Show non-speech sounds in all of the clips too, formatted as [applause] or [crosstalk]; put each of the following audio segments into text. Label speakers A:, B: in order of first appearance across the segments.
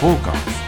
A: フォーカス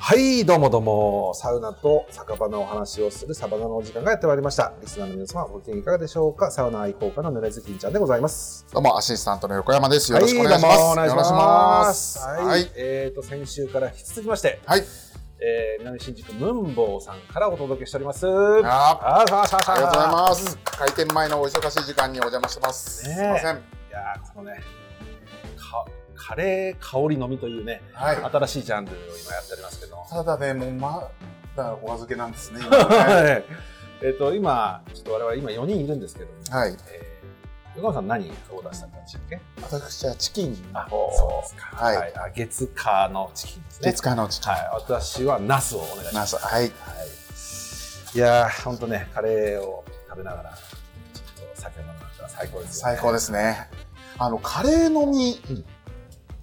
A: はい、どうもどうも、サウナと酒場のお話をするサバナのお時間がやってまいりました。リスナーの皆様、ご機嫌いかがでしょうか？サウナ愛好家のぬれずきんちゃんでございます。
B: どうも、アシスタントの横山です。よろしくお願いします。
A: はい、どうもお願いしま。
B: ますす。
A: はい、
B: はい。
A: えっ、と、先週から引き続きまして、
B: はい。
A: えー、南新宿ムンボウさんからお届けしております。
B: あ
A: ああさあ
B: りがとうございます。開店前のお忙しい時間にお邪魔してます。
A: ねえ
B: すみません。
A: いやーこのねかカレー香りのみというね
B: はい。
A: 新しいジャンルを今やっておりますけど
B: ただね、もうまだお預けなんですね。[laughs] 今ね
A: えっと今ちょっと我々今4人いるんですけども、
B: はい。
A: えー横山さん何を出したんでしたっけ？
B: 私はチキン。を。
A: そうですか。
B: はい。
A: あ月火のチキンですね。
B: 月火のチキン。
A: はい。私はナスをお願いしま
B: ナ
A: す
B: スはい。
A: はい。いやーほんとねカレーを食べながらちょっと酒飲んだら最高ですよね。
B: 最高ですね。あの、カレー飲み、
A: うん。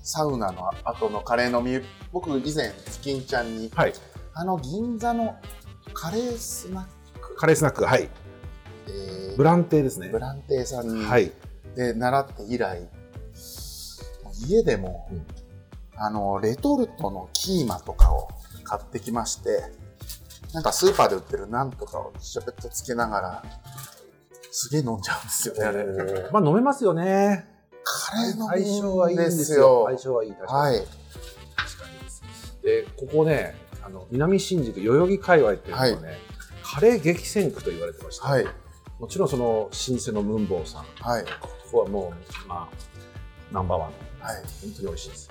B: サウナの後のカレー飲み、僕以前、チキンちゃんに、
A: はい。
B: あの、銀座のカレースナック、
A: カレースナックはい
B: えー
A: ブランテーですね。
B: ブランテーさんに、
A: はい。
B: で習って以来家でも、
A: うん。
B: あのレトルトのキーマとかを買ってきましてなんかスーパーで売ってるなんとかをちょっとつけながらすげえ飲んじゃうんですよねあれ。
A: まあ飲めますよね。
B: カレーの
A: 相性はいいんです
B: よ。
A: よ。相性はいい。確かに。
B: はい。
A: 確かにです。で、ここね、あの南新宿代々木界隈っていうのはね、カレー激戦区と言われてまして、
B: はい
A: もちろんその老舗のムンボウさん、
B: はい
A: ここはもう、まあ、ナンバーワン。
B: はい
A: 本当に美味しいです。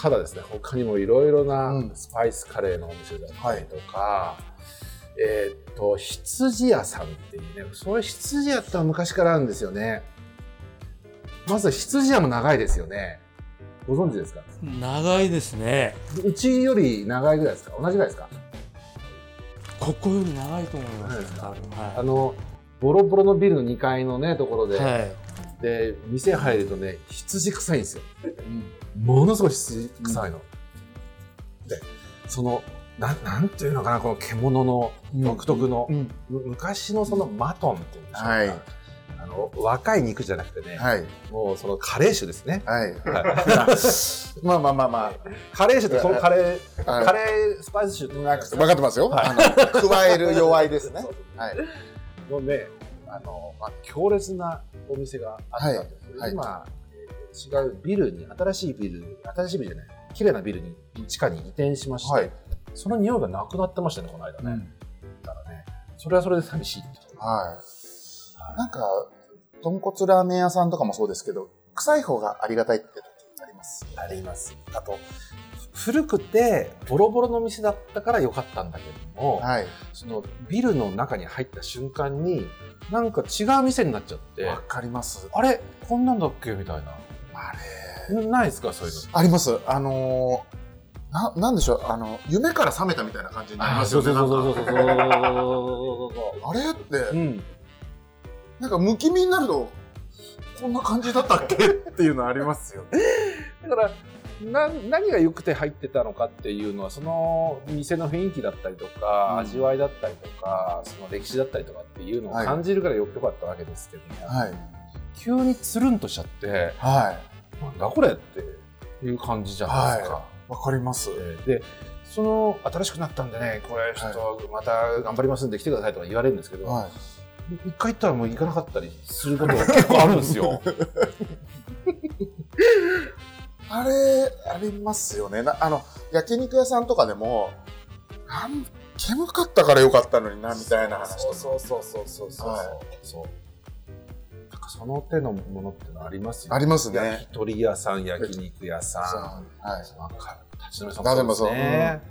A: ただですね、他にもいろいろな
B: うん
A: スパイスカレーのお店だったりとか、えーっと、羊屋さんっていうね、そういう羊屋って昔からあるんですよね。まず羊屋も長いですよね。ご存知ですか？
C: 長いですね。
A: うちより長いぐらいですか？同じぐらいですか？
C: ここより長いと思います。
A: 長いですか？
C: 多
A: あの、ボロボロのビルの2階のね、ところで、
C: 分はい。
A: で、店入るとね、羊臭いんですよ。ものすごい羊臭いの。で、その、なん、なんていうのかな、この獣の独特の、
B: うん。
A: む昔のそのマトンっていうんでしょうか、
B: はい。
A: あの、若い肉じゃなくてね、
B: はい。
A: もうそのカレー種ですね。
B: はい。
A: はい。
B: まあまあまあま
A: カレー種って、そのカレー、
B: あ
A: カレースパイス種って
B: 分かってます？よ、
A: はい。
B: あの加える弱いですね。
A: そう。
B: はい
A: のね、あの、まあ、強烈なお店があったんですけど、
B: はい
A: 今、えー違うビルに、新しいビル、新しいビルじゃない、綺麗なビルに、地下に移転しまして、
B: はい
A: その匂いがなくなってましたね、この間ね。だからね、それはそれで寂しい。
B: はい。なんか、豚骨ラーメン屋さんとかもそうですけど、臭い方がありがたいって時あります。
A: あります。あと、古くてボロボロの店だったから良かったんだけども、
B: はい。
A: そのビルの中に入った瞬間に、なんか違う店になっちゃって、
B: わかります。
A: あれ？こんなんだっけ？みたいな。
B: あれ。
A: ないですか？そういうの。
B: あります。あのーな、なんでしょう、あの、夢から覚めたみたいな感じになりますよね。
A: そうそうそうそうそう
B: なんか
A: そ
B: あれって、
A: う。うん。
B: なんかむき身になると、こんな感じだったっけっていうのありますよ。
A: だから、な何が良くて入ってたのかっていうのはその店の雰囲気だったりとか、
B: うん
A: 味わいだったりとかその歴史だったりとかっていうのを
B: はい
A: 感じるからよ良かったわけですけども、
B: はい。
A: 急につるんとしちゃって
B: はい。
A: なんだこれっていう感じじゃないですか。
B: はい。わかります。
A: えーでその新しくなったんでねこれちょっとまた頑張りますんで来てくださいとか言われるんですけど、
B: はい。
A: 一回行ったらもう行かなかったりすることが結構あるんですよ。[laughs]
B: あれ、ありますよね。なあの、焼肉屋さんとかでも、なん煙かったからよかったのにな、みたいな話。
A: そうそうそうそうそうそう、
B: はい。
A: そう。なんかその手のものってのありますよ
B: ありますね。
A: 焼き鳥屋さん焼肉屋さん。
B: はい。
A: なんか立ち飲みさん
B: もそう
A: ね、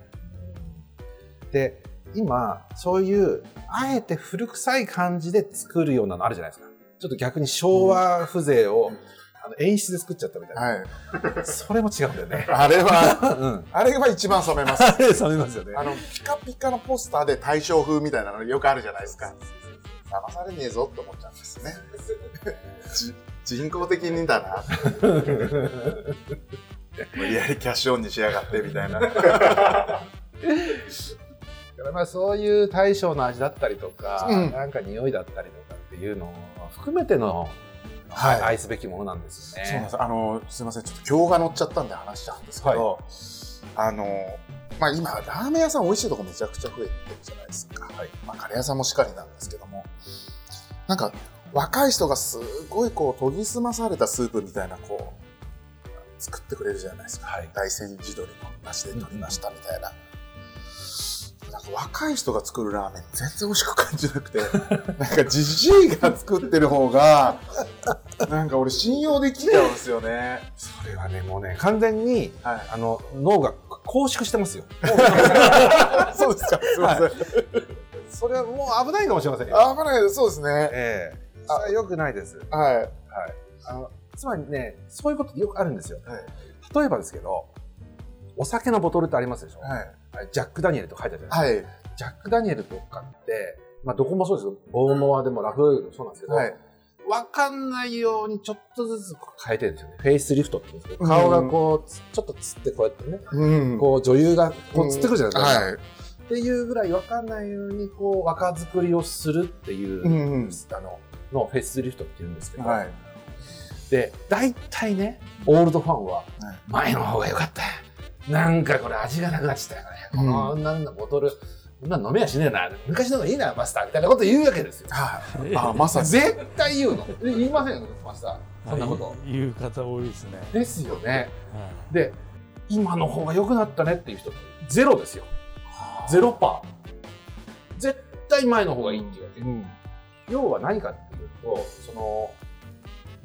A: う。ん。で今そういうあえて古臭い感じで作るようなのあるじゃないですか。ちょっと逆に昭和風情を、の演出で作っちゃったみたいな、
B: はい。
A: それも違うんだよね
B: あれは、
A: うん [laughs]
B: あれが一番染めます。
A: あれ冷めますよね
B: あの、ピカピカのポスターで大正風みたいなのよくあるじゃないですか。騙されねえぞって思っちゃうんですね。じ人工的にだな。[laughs] 無理やりキャッシュオンにしやがってみたいな。
A: だからまあそういう大将の味だったりとか、
B: うん
A: なんか匂いだったりとかっていうのを含めての、
B: はい
A: 愛すべきものなんですよね。
B: そうなんです。あの、すみません、ちょっと今日が乗っちゃったんで話しちゃうんですけど、あの、まあ今、ラーメン屋さん美味しいとこめちゃくちゃ増えてるじゃないですか。
A: はい
B: まあカレー屋さんもしかりなんですけども、なんか、若い人がすごいこう、研ぎ澄まされたスープみたいな、こう、作ってくれるじゃないですか。
A: はい
B: 大山地鶏の梨で取りましたみたいな。なんか若い人が作るラーメン全然美味しく感じなくて、なんかじじいが作ってる方が、なんか俺信用できちゃうんですよね。
A: それはね、もうね、完全に、
B: はい。
A: あの、脳が拘縮してますよ。[laughs]
B: そうですか。すみません。
A: それはもう危ないかもしれませんよ。
B: あ、危ないです。そうですね。
A: ええそれは良くないです。
B: はい。
A: はい。あの、つまりね、そういうことよくあるんですよ。
B: はい。
A: 例えばですけど、お酒のボトルってありますでしょ、
B: はい。
A: はいジャック・ダニエルとか書いてあるじゃないですか。
B: はい。
A: ジャック・ダニエルとかって、まあどこもそうですよ。ボーノアでもラフロイグでもそうなんですけど、
B: はい。
A: わかんないようにちょっとずつ変えてるんですよね。フェイスリフトって言うんですけど、顔がこう、つちょっとつってこうやってね、
B: うん
A: こう女優がこうつってくるじゃないですか。
B: はい。
A: っていうぐらいわかんないようにこう若作りをするっていう、
B: うん
A: あの、のフェイスリフトって言うんですけど、
B: はい。
A: で、大体ね、オールドファンは、
B: はい
A: 前の方が良かったよ。なんかこれ味がなくなっちゃったよね。この、なんだボトル、こんなの飲めやしねえな。昔の方がいいな、マスター。みたいなこと言うわけですよ。
B: はい。あ、まさに。
A: 絶対言うの。え言いませんよ、マスター。そんなこと。
C: 言う方多いですね。
A: ですよね。
C: は
A: で、今の方が良くなったねっていう人、ゼロですよ。ゼロパー。絶対前の方がいいっていうわけ。
B: うん。
A: 要は何かっていうと、その、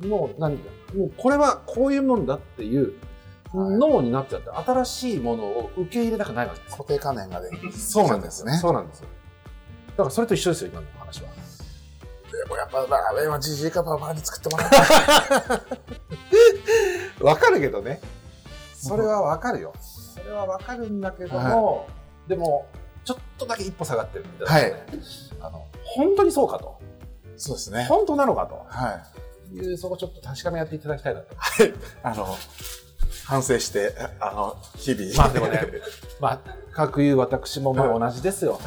A: もう何か、もうこれはこういうもんだっていう脳になっちゃって、新しいものを受け入れたくないわけです。
B: 固定観念ができる。
A: そうなんです
B: ね。
A: そうなんですよ。だからそれと一緒ですよ、今の話は。
B: でもやっぱラーメンはじじいかババアに作ってもらった。[laughs]
A: わかるけどね。それはわかるよ。それはわかるんだけども、でも、ちょっとだけ一歩下がってるみたいな、ねあの。本当にそうかと。
B: そうですね。
A: 本当なのかと
B: はい。
A: いう、そこちょっと確かめやっていただきたいなと。
B: あの、反省して、あの、日々。
A: まあでもね、まあ、各言う私もまあ同じですよ。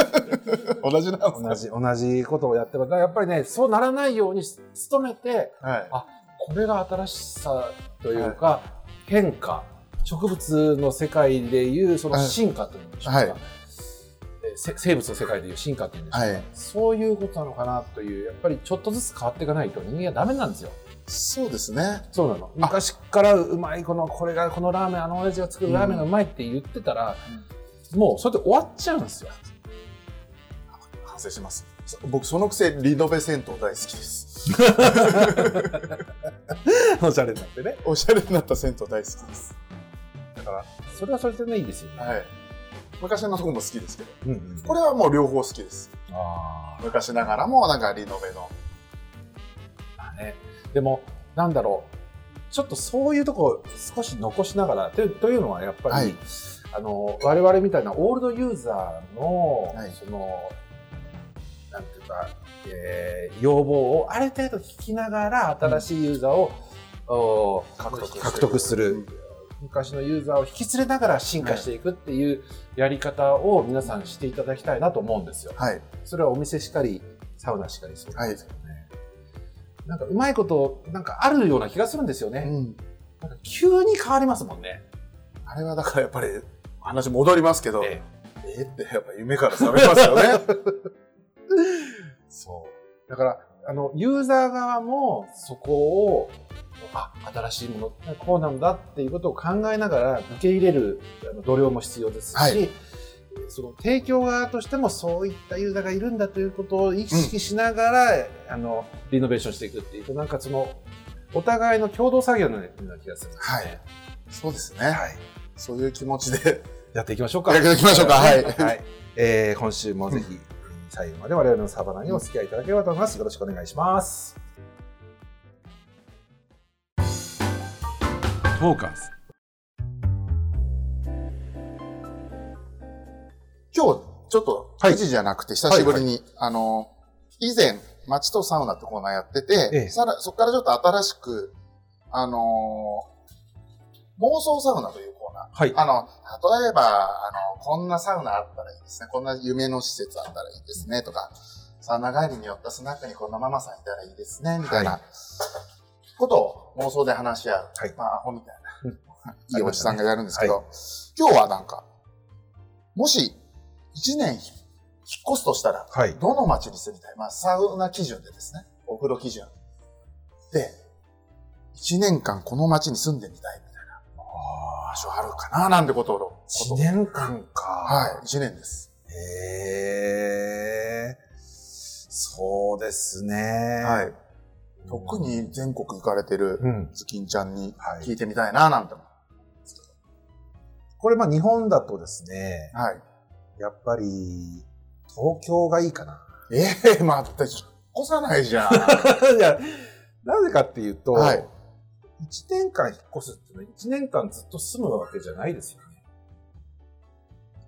A: [laughs]
B: 同じなん
A: 同じ、同じことをやってます。だからやっぱりね、そうならないように努めて、
B: かはい。
A: これが新しさというか、変化、植物の世界でいうその進化というんでしょうか、
B: はい
A: 生物の世界でいう進化というんでしょうか、
B: はい
A: そういうことなのかなという、やっぱりちょっとずつ変わっていかないと人間はダメなんですよ。
B: そうですね。
A: そうなの？昔からうまい、この、これが、このラーメン、あの親父が作るラーメンがうまいって言ってたら、もうそれで終わっちゃうんですよ。
B: 反省します。そ僕、そのくせリノベ銭湯大好きです。[laughs]
A: おしゃれになってね。
B: おしゃれになった銭湯大好きです。
A: だから、それはそれでね、いいですよね。
B: はい。昔のとこも好きですけど、
A: うんうん、
B: これはもう両方好きです。
A: あ
B: 昔ながらもなんかリノベの。
A: あ、ね。でも、なんだろう。ちょっとそういうとこ少し残しながら、というというのはやっぱり、
B: はい
A: あの、我々みたいなオールドユーザーの、
B: はい
A: その、なんていうか、えー要望をある程度聞きながら、新しいユーザーを、お
B: 獲得する
A: 獲得する。昔のユーザーを引き連れながら進化していくっていうやり方を皆さんしていただきたいなと思うんですよ。
B: はい。
A: それはお店しかり、サウナしかりそうですけどね。なんかうまいこと、なんかあるような気がするんですよね。
B: うん。
A: なんか急に変わりますもんね。
B: あれはだからやっぱり話戻りますけど、
A: え
B: えってやっぱ夢から覚めますよね。[laughs]
A: そう。だから、あの、ユーザー側もそこを、あ、新しいもの、こうなんだっていうことを考えながら受け入れるあの度量も必要ですし、
B: はい
A: その提供側としてもそういったユーザーがいるんだということを意識しながら、あの、リノベーションしていくっていうと、なんかその、お互いの共同作業のような気がするんですね。
B: そうですね。
A: はい。
B: そういう気持ちで。
A: やっていきましょうか。
B: やっていきましょうか [laughs] はい
A: はい。えー今週もぜひ、最後まで我々のサバナにお付き合いいただければと思います。よろしくお願いします。トーカー
B: 今日、ちょっと、記事じゃなくて、久しぶりに、あの、以前、街とサウナってコーナーやってて、
A: ええ
B: さらそこからちょっと新しく、あのー妄想サウナというコーナ
A: はい。
B: あの、例えば、あの、こんなサウナあったらいいですね。こんな夢の施設あったらいいですね。とか、サウナ帰りに寄ったスナックにこんなママさんいたらいいですね。みたいな、
A: はい
B: ことを妄想で話し合う。
A: はい
B: まあ、アホみたい
A: うん
B: な、いいおじさんがやるんですけど、今日はなんか、もし、1年引っ越すとしたら、
A: はい。
B: どの町に住みたい？まあ、サウナ基準でですね。お風呂基準。で、1年間この町に住んでみたいみたいな場所あるかななんてことを。こと
A: 1年間か。
B: はい、1年です。
A: へえ。そうですね。
B: はい。特に全国行かれてる
A: うん。
B: ズキンちゃんに
A: はい
B: 聞いてみたいななんて思う。
A: これまあ日本だとですね、
B: はい。
A: やっぱり東京がいいかな。
B: ええ待って、引っ越さないじゃん。[laughs]
A: いや、なぜかっていうと、
B: はい
A: 1年間引っ越すってのは1年間ずっと住むわけじゃないですよね。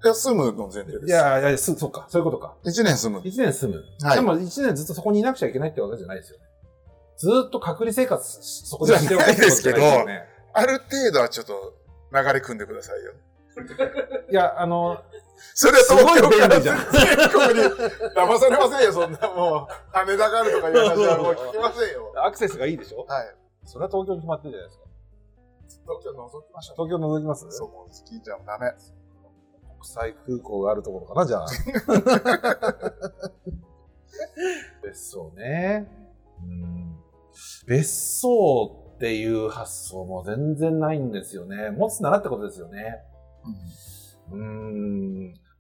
B: いや、住むの前提です。
A: い、やいや、すそうか、そういうことか。
B: 1年住む。
A: 1年住む。
B: はい
A: でも1年ずっとそこにいなくちゃいけないってわけじゃないですよね。ずっと隔離生活そこでしておくってことじゃないですよね。
B: ある程度はちょっと流れ組んでくださいよ。
A: いや、あの、
B: それは
A: すごい
B: 東京から
A: 便利じゃん
B: 全国に騙されませんよ、そんなもう。羽田があるとかいう話はもう聞きませんよ。[laughs]
A: アクセスがいいでしょ？
B: はい。
A: それは東京に決まってるじゃないですか。
B: 東京覗きましょう。
A: 東京覗きます
B: そう、もう聞いちゃダメ。
A: 国際空港があるところかな、じゃあ。[laughs] 別荘ね。うん別荘っていう発想も全然ないんですよね。持つならってことですよね。うん。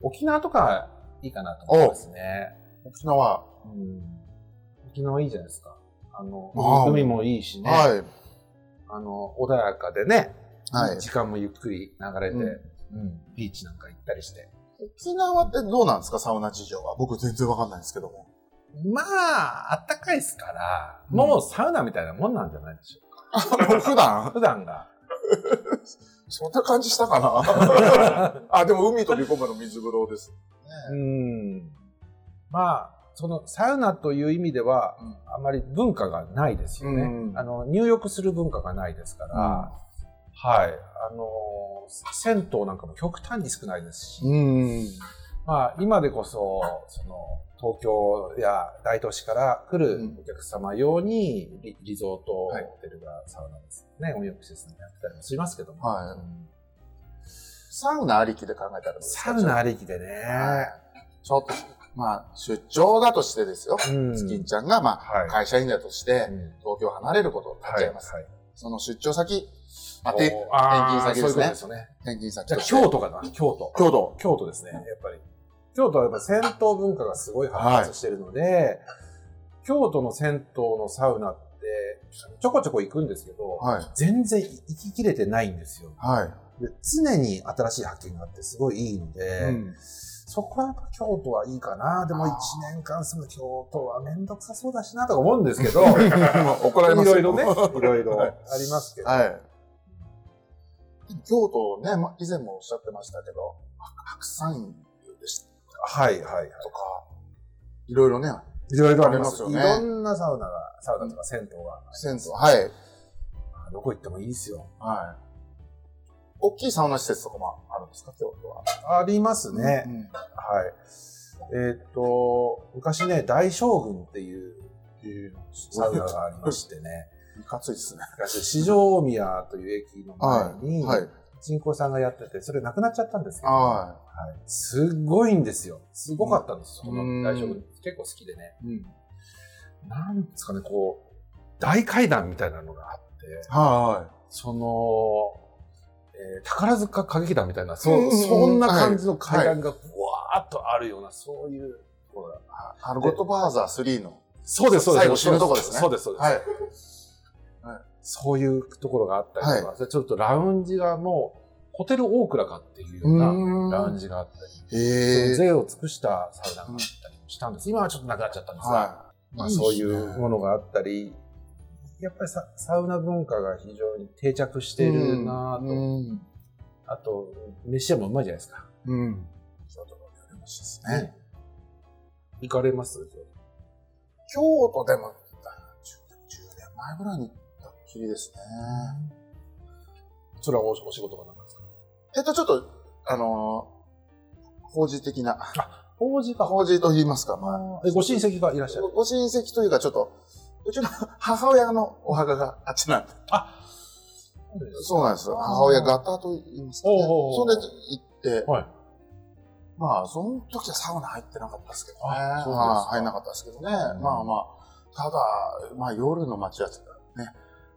A: 沖縄とかいいかなと思いますね。
B: 沖縄。
A: うん。沖縄いいじゃないですか。あの、海もいいしね。
B: はい。
A: あの、穏やかでね。
B: はい
A: 時間もゆっくり流れて、
B: うん
A: うんビーチなんか行ったりして。
B: 沖縄ってどうなんですか、サウナ事情は。僕全然わかんないんですけども。
A: まあ、あったかいですから、
B: うん
A: もうサウナみたいなもんなんじゃないでしょう
B: もう [laughs] 普段？
A: か。普段が。[laughs]
B: そんな感じしたかな？[laughs] あ、でも海飛び込むの水風呂です。
A: うん。まあ、そのサウナという意味では、
B: うん
A: あまり文化がないですよね。
B: うん
A: あの、入浴する文化がないですから、はい。あの、銭湯なんかも極端に少ないですし、
B: うん。
A: まあ、今でこそ、その、東京や大都市から来るお客様用にリリゾートホテルがサウナですね、温浴施設にやってたりもしますけども。
B: はい
A: うん
B: サウナありきで考えたらどうですか？
A: サウナありきでね。
B: はいちょっと、まあ、出張だとしてですよ。
A: うん
B: スキンちゃんが、まあ、
A: はい
B: 会社員だとして、
A: うん
B: 東京を離れることになっちゃいます。
A: はい
B: その出張先、まあ、転勤先ですね
A: そういうですよね。
B: 転勤先。
A: 京都かな？京都。
B: 京都。
A: 京都ですね、やっぱり。京都はやっぱ銭湯文化がすごい発達してるので、京都の銭湯のサウナって、ちょこちょこ行くんですけど、
B: はい。
A: 全然行ききれてないんですよ。
B: はい。
A: で常に新しい発見があってすごいいいので、
B: うん
A: そこはやっぱ京都はいいかな。でも
B: あー
A: 1年間住む京都はめんどくさそうだしなとか思うんですけど、[laughs]
B: 怒られますよ
A: いろいろね、[laughs] いろいろ
B: はい
A: ありますけど。
B: はい。京都ね、ま以前もおっしゃってましたけど、白山湯でした
A: はいはいはい。
B: とか、いろいろね、
A: いろいろあります
B: よね
A: いろんなサウナが、サウナとか銭湯が、
B: 銭湯、はい。
A: どこ行ってもいいですよ。
B: はい。大きいサウナ施設とかもあるんですか、京都は？
A: ありますね。
B: うん
A: はい。えーっと、昔ね、大将軍っていうサウナがありましてね、[laughs]
B: いかついですね。
A: 昔、四条宮という駅の前に、
B: はい。
A: 人工さんがやってて、それなくなっちゃったんですけど、
B: は
A: はいすっごいんですよ。すごかったんですよ、
B: うん
A: その大将軍。結構好きでね。
B: い。うん。
A: なんですかね、こう、大階段みたいなのがあって、
B: は
A: その、えー宝塚歌劇団みたいな、そ,、
B: う
A: そんな感じの階段が、わーっとあるような、そういうところが。
B: い。あの、ゴッドファーザー3の。
A: そうです、そうです。
B: 最後死ぬとこですね
A: そうです、そうです。
B: はい。
A: そういうところがあったりとか、でちょっとラウンジがもう、ホテルオークラかっていうようなラウンジがあったり。税を尽くしたサウナがあったりもしたんです。今はちょっとなくなっちゃったんですが、
B: は
A: まあ、
B: いい
A: そういうものがあったり、やっぱりササウナ文化が非常に定着しているなぁと、
B: うん。
A: あと、飯屋もうまいじゃないですか。
B: うん。京都の料理飯ですね。
A: 行かれます？
B: 京都でも、10年前ぐらいに行ったっきりですね。
A: それはおお仕事がなんですか？
B: えっと、ちょっと、あのー、法事的な、
A: 法事か。
B: 法事と言いますか、まあ、
A: えご親戚がいらっしゃる？
B: ご親戚というか、ちょっと、うちの母親のお墓があっちなんで。そうなんですよ。母親型と言いますかね。それで行って、
A: はい。
B: まあ、その時はサウナ入ってなかったですけどね。
A: あそうです
B: 入んなかったですけどね。まあまあ、ただ、まあ夜の街はね、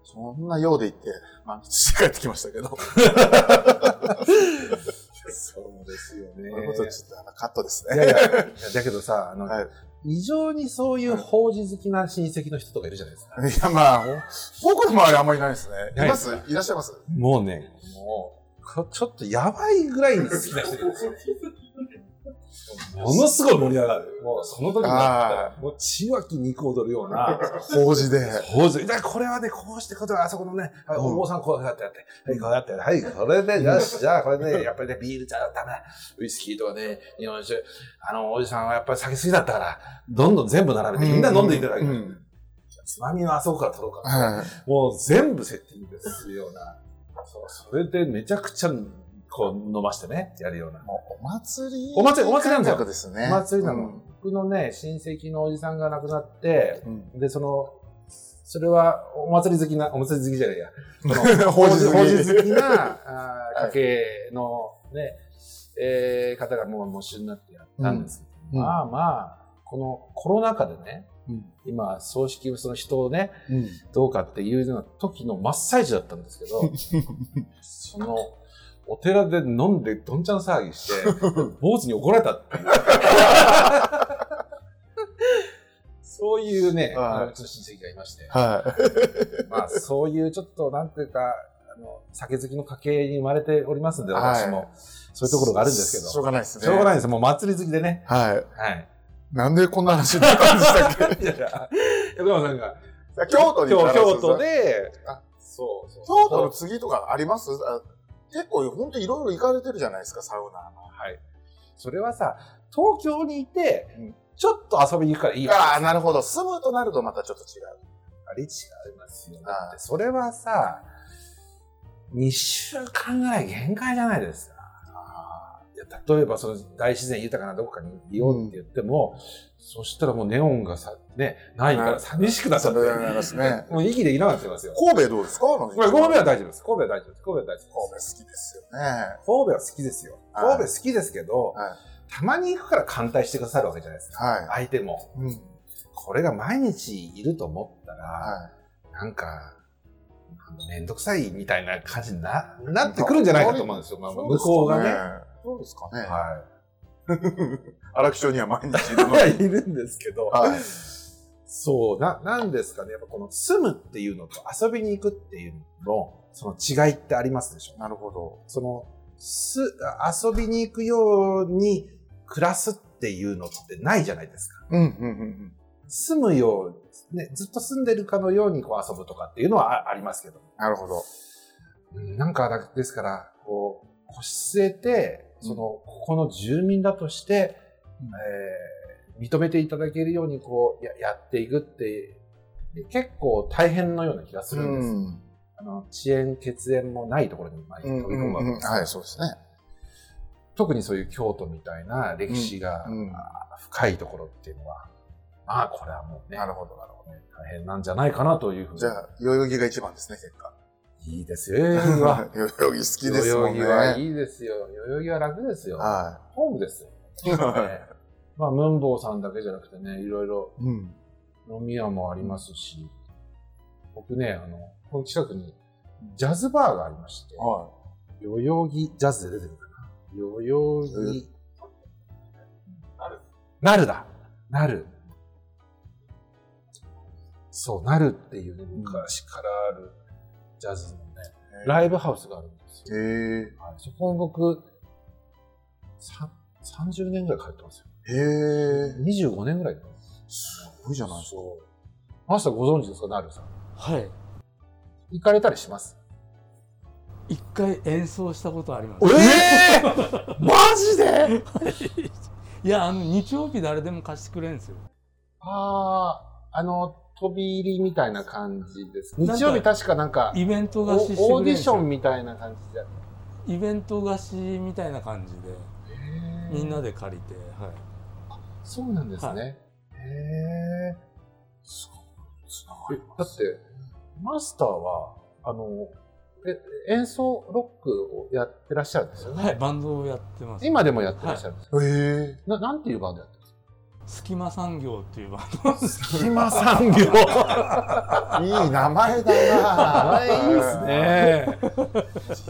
B: そんなようで行って、満喫して帰ってきましたけど。
A: そうですよね
B: これことちょっとカットですね。
A: いやいや、だけどさ、あの、
B: はい
A: 異常にそういう法事好きな親戚の人とかいるじゃないですか。
B: いや、まあ、僕の周りあんまりいないですね。います？
A: ない
B: らっしゃいます？
A: もうね、もう、こちょっとやばいぐらいに好きな人ですよ。ものすごい盛り上がる。もうその時になったら、もう血湧き肉踊るような、[laughs]
B: 法事で。
A: 法事。だこれはね、こうしてことは、あそこのね、はい
B: うん
A: お坊さんこうやってやって、はい、こうやって、はい、これで、よし、じゃあこれね、やっぱりね、ビールじゃダメだ。ウイスキーとかね、日本酒。あの、おじさんはやっぱり酒好きだったから、どんどん全部並べて、みんな飲んでいただきましょう
B: うん
A: つまみはあそこから取ろうか。
B: はい。
A: もう全部セッティングするような。そう、それでめちゃくちゃ、こう、飲ましてね、やるような。
B: お祭り。
A: お祭りお祭りなんですよ
B: ですね。
A: お祭りなの。
B: うん
A: 僕のね、親戚のおじさんが亡くなって、
B: うん
A: で、その、それはお祭り好きな、お祭り好きじゃないや。[laughs]
B: 法事好き
A: な [laughs] あー家系のね、えー方がもう喪主になってやったんですけど、
B: うん
A: まあまあ、このコロナ禍でね、
B: うん
A: 今、葬式、その人をね、
B: うん
A: どうかっていうような時の真っ最中だったんですけど、[laughs] その、お寺で飲んでどんちゃん騒ぎして、[laughs] 坊主に怒られたっていう。そういうね、
B: はい
A: 親戚がいまして、
B: は
A: まあそういうちょっとなんていうか、あの、酒好きの家系に生まれておりますんで、私も、
B: はい
A: そういうところがあるんですけど、
B: しょうがないですね。
A: しょうがないです。もう祭り好きでね。
B: はい。
A: はい。
B: なんでこんな話になったんでしたっけ
A: いやいや、横山さんが、
B: 京都に
A: 京都で
B: あ、
A: そうそう。
B: 京都の次とかあります？あ結構本当いろいろ行かれてるじゃないですか、サウナの。
A: はい。それはさ、東京にいて
B: うん、
A: ちょっと遊びに行くからいい
B: ああ、なるほど。住むとなるとまたちょっと違う。
A: あれ違いますよ。
B: はい
A: だってそれはさ、2週間ぐらい限界じゃないです例えばその大自然豊かなどこかにいようって言っても、そしたらもうネオンがさ、ね、ないから寂しくなっちゃって、
B: ますね。
A: もう息できなくなってますよ。
B: 神戸どうですか？神戸
A: は大丈夫です。神戸は大丈夫です。神戸は大丈夫です。
B: 神戸好きですよね。
A: 神戸は好きですよ。
B: はい
A: 神戸好きですけど、
B: はい
A: たまに行くから歓待してくださるわけじゃないですか。
B: は
A: 相手も。
B: い。うん。
A: これが毎日いると思ったら、
B: は
A: なんか、めんどくさいみたいな感じにななってくるんじゃないかと思うんですよ。まあ、
B: い。
A: 向こうがね。
B: そうですかね。
A: は
B: 荒木町には毎日いるの [laughs]
A: い。るんですけど、
B: はい。
A: そう、な、なんですかね。やっぱこの住むっていうのと遊びに行くっていうのの、その違いってありますでしょ
B: なるほど。
A: その、す、遊びに行くように暮らすっていうのってないじゃないですか。
B: うん、うん、うん
A: 住むよう、ね、ずっと住んでるかのようにこう遊ぶとかっていうのはあありますけど。
B: なるほど。
A: うんなんかだ、ですから、こう、腰据えて、その、ここの住民だとして、
B: うん
A: えー認めていただけるように、こう、ややっていくって、結構大変のような気がするんです。
B: うん
A: あの、遅延、血縁もないところに飛び込むわけです、
B: はい、そうですね。
A: 特にそういう京都みたいな歴史が、
B: うんうん
A: あ深いところっていうのは、まあ、これはもうね、
B: なるほど、なるほ
A: ね大変なんじゃないかなというふう
B: ど。
A: に。
B: じゃあ、代々木が一番ですね、結果。
A: いいですよ、代々木は。
B: 代々木好きですもんね。
A: 代々木はいいですよ。代々木は楽ですよ。
B: は
A: ホームですよ。まあ、ムンボウさんだけじゃなくてね、いろいろ
B: うん。
A: 飲み屋もありますし、僕ね、あの、この近くにジャズバーがありまして、
B: は
A: 代々木ジャズで出てるかな。代々木、なるだ。なる。そう、なるっていうね、昔からあるジャズのね、
B: い。
A: ライブハウスがあるんですよ。
B: へえ。
A: はい、そこに僕、さ30年ぐらい通ってますよ。
B: へえ。
A: 25年ぐらい。
B: すごいじゃないですか。
A: マスターご存知ですか、なるさん？
C: はい。
A: 行かれたりします？
C: 一回演奏したことあります。
A: ええ [laughs] マジで？
C: いや、あの、日曜日誰でも貸してくれるんですよ。
A: ああ、あの、飛び入りみたいな感じです。日曜日確かなんか、
C: イベント
A: オ
C: 貸し。
A: オーディションみたいな感じで。
C: イベント貸しみたいな感じでみんなで借りて、はい、
A: そうなんですね。
C: は
A: へえ。えだって、マスターは、あの、え演奏ロックをやってらっしゃるんですよね。
C: はい、バンドをやってます
A: 今でもやってらっしゃるんですか、
B: へえ。
A: ななんていうバンドやってる
C: 隙間産業っていうバンド
A: 隙間産業。
B: いい名前だな。
A: 前いいです。ね。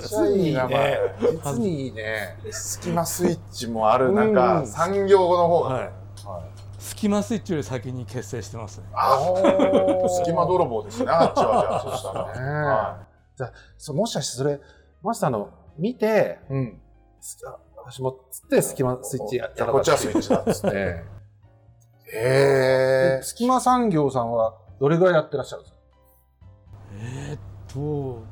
B: 実にいい名前。
A: 実にいいね。
B: 隙間スイッチもある、なんか、
A: うん
B: 産業の方が。
C: はい隙間スイッチより先に結成してますね
B: あ隙間泥棒ですね、あっちはじゃあ、そしたら。
A: ね
B: は
A: じゃあそうもしかしてそれ、マスターの見て、
B: い。うん。
A: すあ私もつって隙間スイッチやったら
B: こっちはスイッチだっつって。[laughs]
A: ね。
B: へえ。
A: 隙間産業さんはどれぐらいやってらっしゃるんですか？
C: えーっと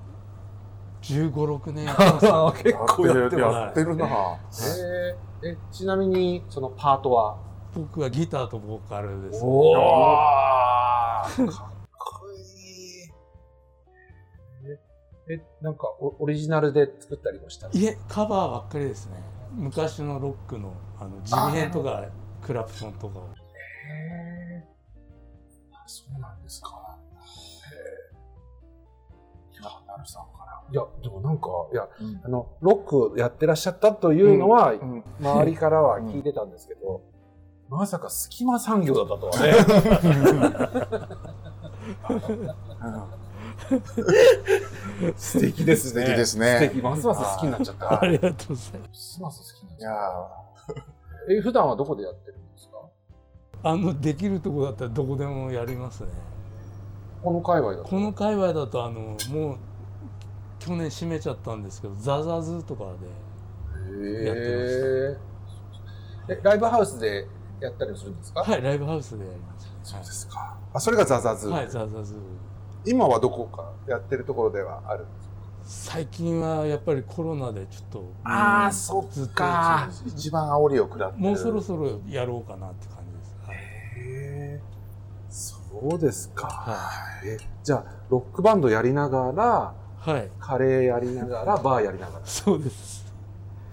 C: 1 5六6年 [laughs] やってます
A: 結
B: やってる、
C: ます
B: やってるな。
A: えーえちなみにそのパートは？
C: 僕はギターとボーカルです。
A: お
B: あー。かっこいい。
A: えなんかオオリジナルで作ったりもした
C: いえカバーばっかりですね。昔のロックのあの地味編とかクラプトンとかを
A: そうなんですか。
B: なるさんか
A: いやでもなんかいや
B: ら。
A: あのロックやってらっしゃったというのは、
B: うん
A: 周りからは聞いてたんですけど、まさか隙間産業だったとはね。[laughs] 素敵です
B: 素敵ですね。
A: 素敵。ますます好きになっちゃった。
C: ありがとうございます。
A: ますます好きになっ
B: いや
A: ちゃった。[laughs] え普段はどこでやってるんですか？
C: あのできるとこだったらどこでもやりますね。
A: この界隈だと？
C: この界隈だとあのもう去年閉めちゃったんですけどザザズとかでやって
A: へえライブハウスでやったりもするんですか？
C: はいライブハウスでやります。
A: そうですか。あそれがザザズ？ー、
C: はいザザズ。
A: 今はどこかやってるところではあるんですか？
C: 最近はやっぱりコロナでちょっと
A: あー
C: うん
A: そっ
C: ずっと
A: か
B: 一番煽りを食らってる。
C: もうそろそろやろうかなって
A: そうですか、
C: は
A: えじゃあロックバンドやりながら
C: はい。
A: カレーやりながら [laughs] バーやりながら。
C: そうです。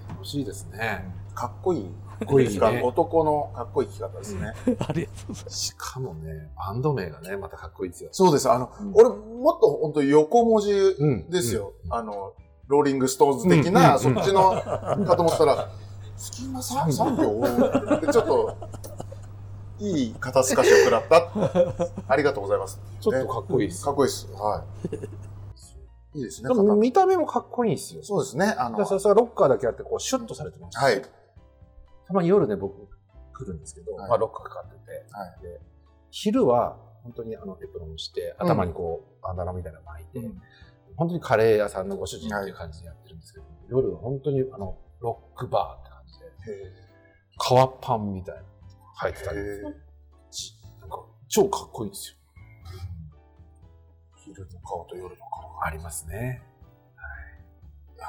A: 楽しいですね。
B: かっこいい。
A: かっこいいね。
B: 男のかっこいい生き方ですね。
C: ありがとうございます。
A: しかもねバンド名がねまたかっこいいですよ。
B: そうです。あの、
A: うん。
B: 俺、もっと本当横文字
A: うん
B: ですよ。
A: うん。
B: あの、ローリングストーンズ的な、
A: うん。
B: そっちの、かと思ったら、隙間産業で、ちょっと、いい肩透かしを食らった。[laughs] ありがとうございます。
A: ちょっとかっこいいです
B: かっこいいです。はい。[laughs] いいですね。
A: でも
B: 肩
A: 見た目もかっこいいですよ
B: そうですね。あの、
A: だからそれはロッカーだけあってこうシュッとされてます
B: はい。
A: たまに夜ね僕来るんですけど、
B: はい
A: まあ、ロッカーかかってて、
B: はい
A: で昼は本当にあのエプロンして頭にこうバンダナみたいなの巻いて、
B: うん
A: 本当にカレー屋さんのご主人っていう感じでやってるんですけど、夜は本当にあのロックバーって感じで革パンみたいなの入ってたりなんか超かっこいいんですよ。
B: 昼の顔と夜の顔
A: ありますね。
B: い。や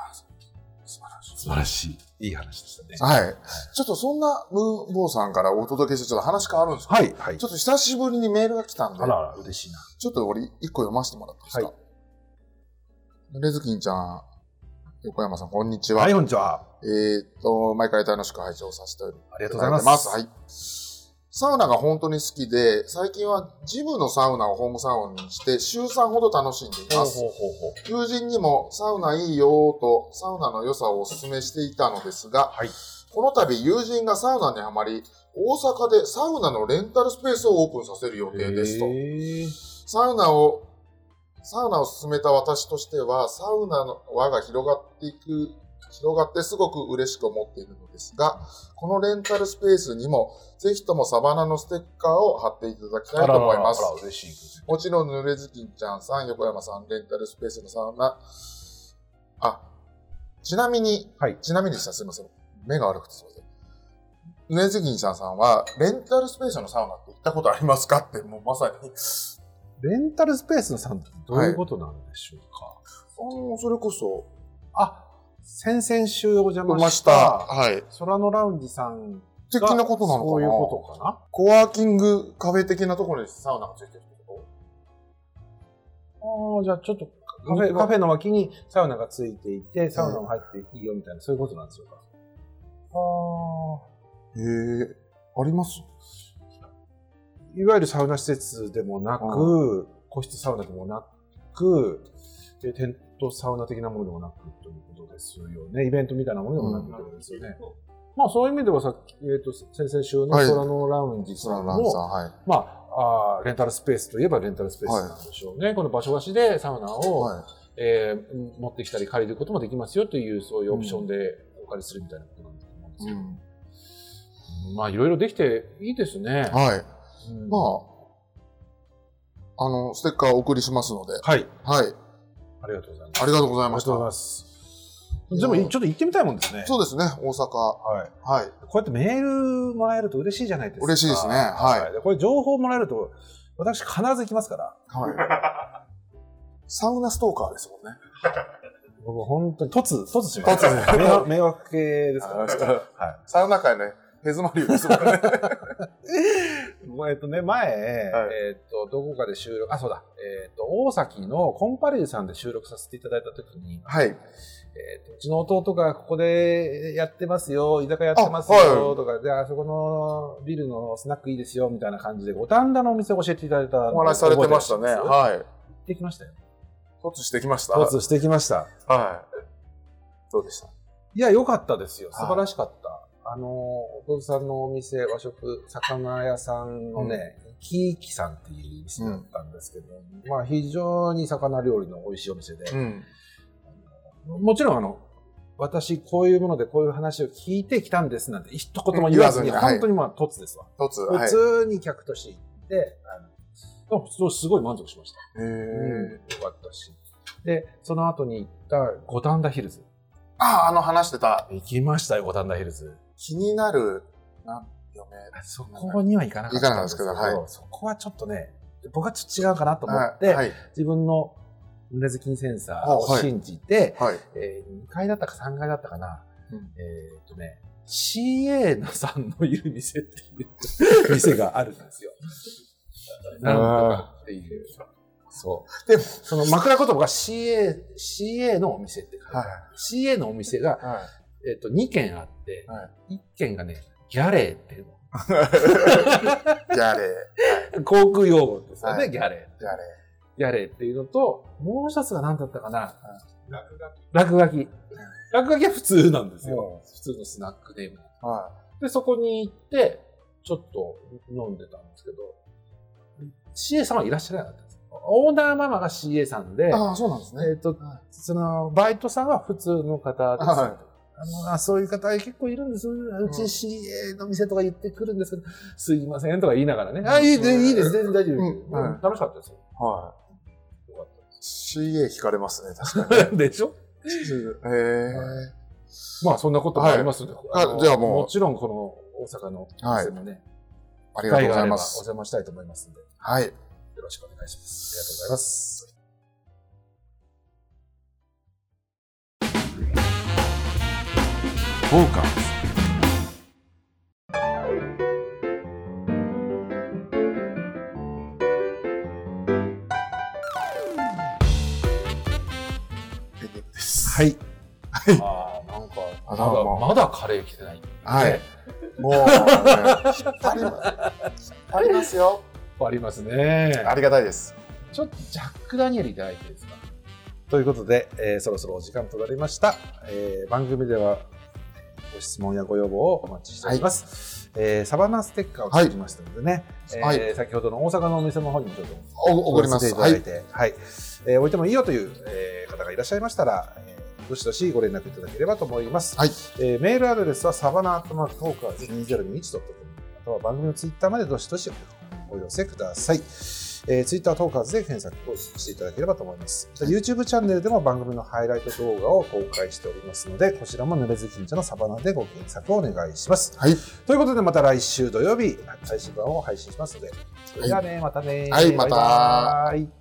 B: 素晴らしい。
A: 素晴らしい。いい話でしたね。
B: はい。ちょっとそんなムーンボーさんからお届けして、ちょっと話変わるんですけど、
A: はいはい。
B: ちょっと久しぶりにメールが来たんで、
A: あらあら嬉しいな。
B: ちょっと俺一個読ませてもらっていいですか、
A: は
B: レズキンちゃん、横山さん、こんにちは。
A: はいこんにちは。
B: えーっと、毎回楽しく拝聴させて
A: ありがとうございます。
B: はい。サウナが本当に好きで、最近はジムのサウナをホームサウナにして、週3ほど楽しんでいます。
A: ほうほう
B: 友人にもサウナいいよーと、サウナの良さをお勧めしていたのですが、
A: はい
B: この度友人がサウナにはまり、大阪でサウナのレンタルスペースをオープンさせる予定ですと。サウナを、サウナを進めた私としては、サウナの輪が広がっていく、広がってすごく嬉しく思っているのですが、このレンタルスペースにも、ぜひともサバナのステッカーを貼っていただきたいと思います。もちろん、濡れずきんちゃんさん、横山さん、レンタルスペースのサウナ、あ、ちなみに、
A: はい。
B: ちなみにでした、すいません。目が悪くてすいません。濡れずきんちゃんさんは、レンタルスペースのサウナって行ったことありますかって、もうまさに、
A: レンタルスペースのサウナってどういうことなんでしょうか、
B: あの、それこそ、
A: あ、先々週お邪魔し
B: たた。はい。
A: 空のラウンジさん
B: 的
A: が
B: なことなのかな？
A: そういうことかな
B: コワーキングカフェ的なところにサウナがついてるってこ
A: ああ、じゃあちょっとカフェカフェの脇にサウナがついていて、サウナも入っていいよみたいな、そういうことなんでしょうか。あ
B: へえ、あります？
A: いわゆるサウナ施設でもなく、個室サウナでもなく、でテントサウナ的なものでもなくということですよね。イベントみたいなものでもなくということですよね。まあそういう意味ではさっき、えっ、と、先々週の
B: はい
A: ソラノラウンジさんも、
B: はい。
A: まああーレンタルスペースといえばレンタルスペースなんでしょうね。この場所貸しでサウナを、
B: はい。
A: えー持ってきたり借りることもできますよという、そういうオプションでお借りするみたいなことなんだと思うんですけど。
B: うん
A: まあいろいろできていいですね。
B: はい。
A: うん
B: まあ、あの、ステッカーお送りしますので、
A: はい。
B: はい。
A: ありがとうございます。
B: ありがとうございました
A: ありがとうござい。ます。でも、ちょっと行ってみたいもんですね。
B: そうですね、大阪。
A: はい。
B: はい。
A: こうやってメールもらえると嬉しいじゃないですか。
B: 嬉しいですねはい
A: でこれ情報もらえると、私必ず行きますから。
B: はい。サウナストーカーですもんね。[laughs]
A: 僕本当に突、突します。
B: 突
A: 迷惑迷惑系ですから。はい。
B: サウナ界ね、ヘズマリュウですもんね。
A: えっとね、前、えっと、どこかで収録、あ、そうだ、えっと、大崎のコンパレルさんで収録させていただいたときに、
B: はい。
A: えっと、うちの弟がここでやってますよ、居酒屋やってます
B: あ
A: よ、
B: は
A: とか、で、あそこのビルのスナックいいですよ、みたいな感じで、五反田のお店を教えていただいた。
B: お話しされてましたね。はい。
A: 行ってきましたよ。
B: 突してきました。
A: 突してきました。
B: はい。どうでした？
A: いや、良かったですよ。
B: はい
A: 素晴らしかった。あの、弟さんのお店、和食、魚屋さんのね、生き生きさんっていう店だったんですけど、まあ非常に魚料理の美味しいお店で、
B: うん。
A: もちろんあの、私こういうものでこういう話を聞いてきたんですなんて一言も言わずに、
B: ずにはい
A: 本当にまあ、突ですわ。
B: 突。はい。
A: 普通に客として行って、あのすごい満足しました。
B: へ
A: うん、
B: ー
A: よかったし。で、その後に行った五反田ヒルズ。
B: ああ、あの話してた。
A: 行きましたよ、五反田ヒルズ。
B: 気になる、な、嫁。
A: そこには行かなかったんですけど、
B: 行かなかったんです
A: そこはちょっとね、僕はちょっと違うかなと思って、
B: はい。はい。
A: 自分の胸付きセンサーを信じて、
B: はい。
A: えー2階だったか3階だったかな、
B: うん
A: えーっとね、CA のさんのいる店っていう店があるんですよ。なんとかっていう。そう。
B: でも
A: その枕言葉が CA、CA のお店って書いてある
B: は
A: CA のお店が、
B: はい。
A: えーっと2軒あって、
B: は
A: 1軒がね、ギャレーっていうの。[laughs]
B: ギャレー。
A: 航空用語ですよね、
B: はい
A: ギャレー。
B: ギャレ
A: ギャレーっていうのと、もう一つが何だったかな落書き。落書きは普通なんですよ。普通のスナックネーム。
B: ー。は
A: で、そこに行って、ちょっと飲んでたんですけど、CA さんはいらっしゃらなかった。オーナーママが CA さんで
B: い。、ああ、そうなんですね。
A: えっ、と、
B: はい
A: その、バイトさんは普通の方です。
B: は
A: あのあそういう方結構いるんです。うち CA の店とか言ってくるんですけど、すいませんとか言いながらね。あ、いいでいいです、全然大丈夫です、
B: うんはい
A: 楽しかったですよ。
B: は
A: よかっ
B: い。CA 聞かれますね、確か
A: たです。[laughs] でしょ？
B: に。へえ。
A: まあそんなこともありますので、
B: はい
A: の
B: あじゃあもう
A: もちろんこの大阪のお店もね、
B: ありがとうございます。
A: 邪魔したいと思いますので、よ
B: はい。
A: ろしくお願いします。ありがとうございます。
B: フォーカス。エンディングです。
A: はい。ああ、なんか、まだ、まだカレー来てない。
B: はい。もう、[laughs] ね、引っ張ります。引っ張りますよ。
A: ありますね。
B: ありがたいです。
A: ちょっとジャック・ダニエルいただいていいですか？ということで、えーそろそろお時間となりました。えー番組ではご質問やご要望をお待ちしております。えーサバナステッカーを作りましたのでね、
B: はい
A: えー先ほどの大阪のお店の方にもちょっと
B: お送ります。
A: 送らせていただいて、はいえー置いてもいいよという、えー方がいらっしゃいましたら、えーどしどしご連絡いただければと思います。
B: はい。
A: えーメールアドレスはサバナアットマークトーカーズ 2021.com あとは番組のツイッターまでどしどしお寄せください。えー、ツイッタートーカーズで検索をしていただければと思います。YouTube チャンネルでも番組のハイライト動画を公開しておりますので、こちらも濡れずきんちゃのサバナでご検索をお願いします。
B: はい。
A: ということでまた来週土曜日、最新版を配信しますので、それではね、またね。
B: はいまた
A: バイバイ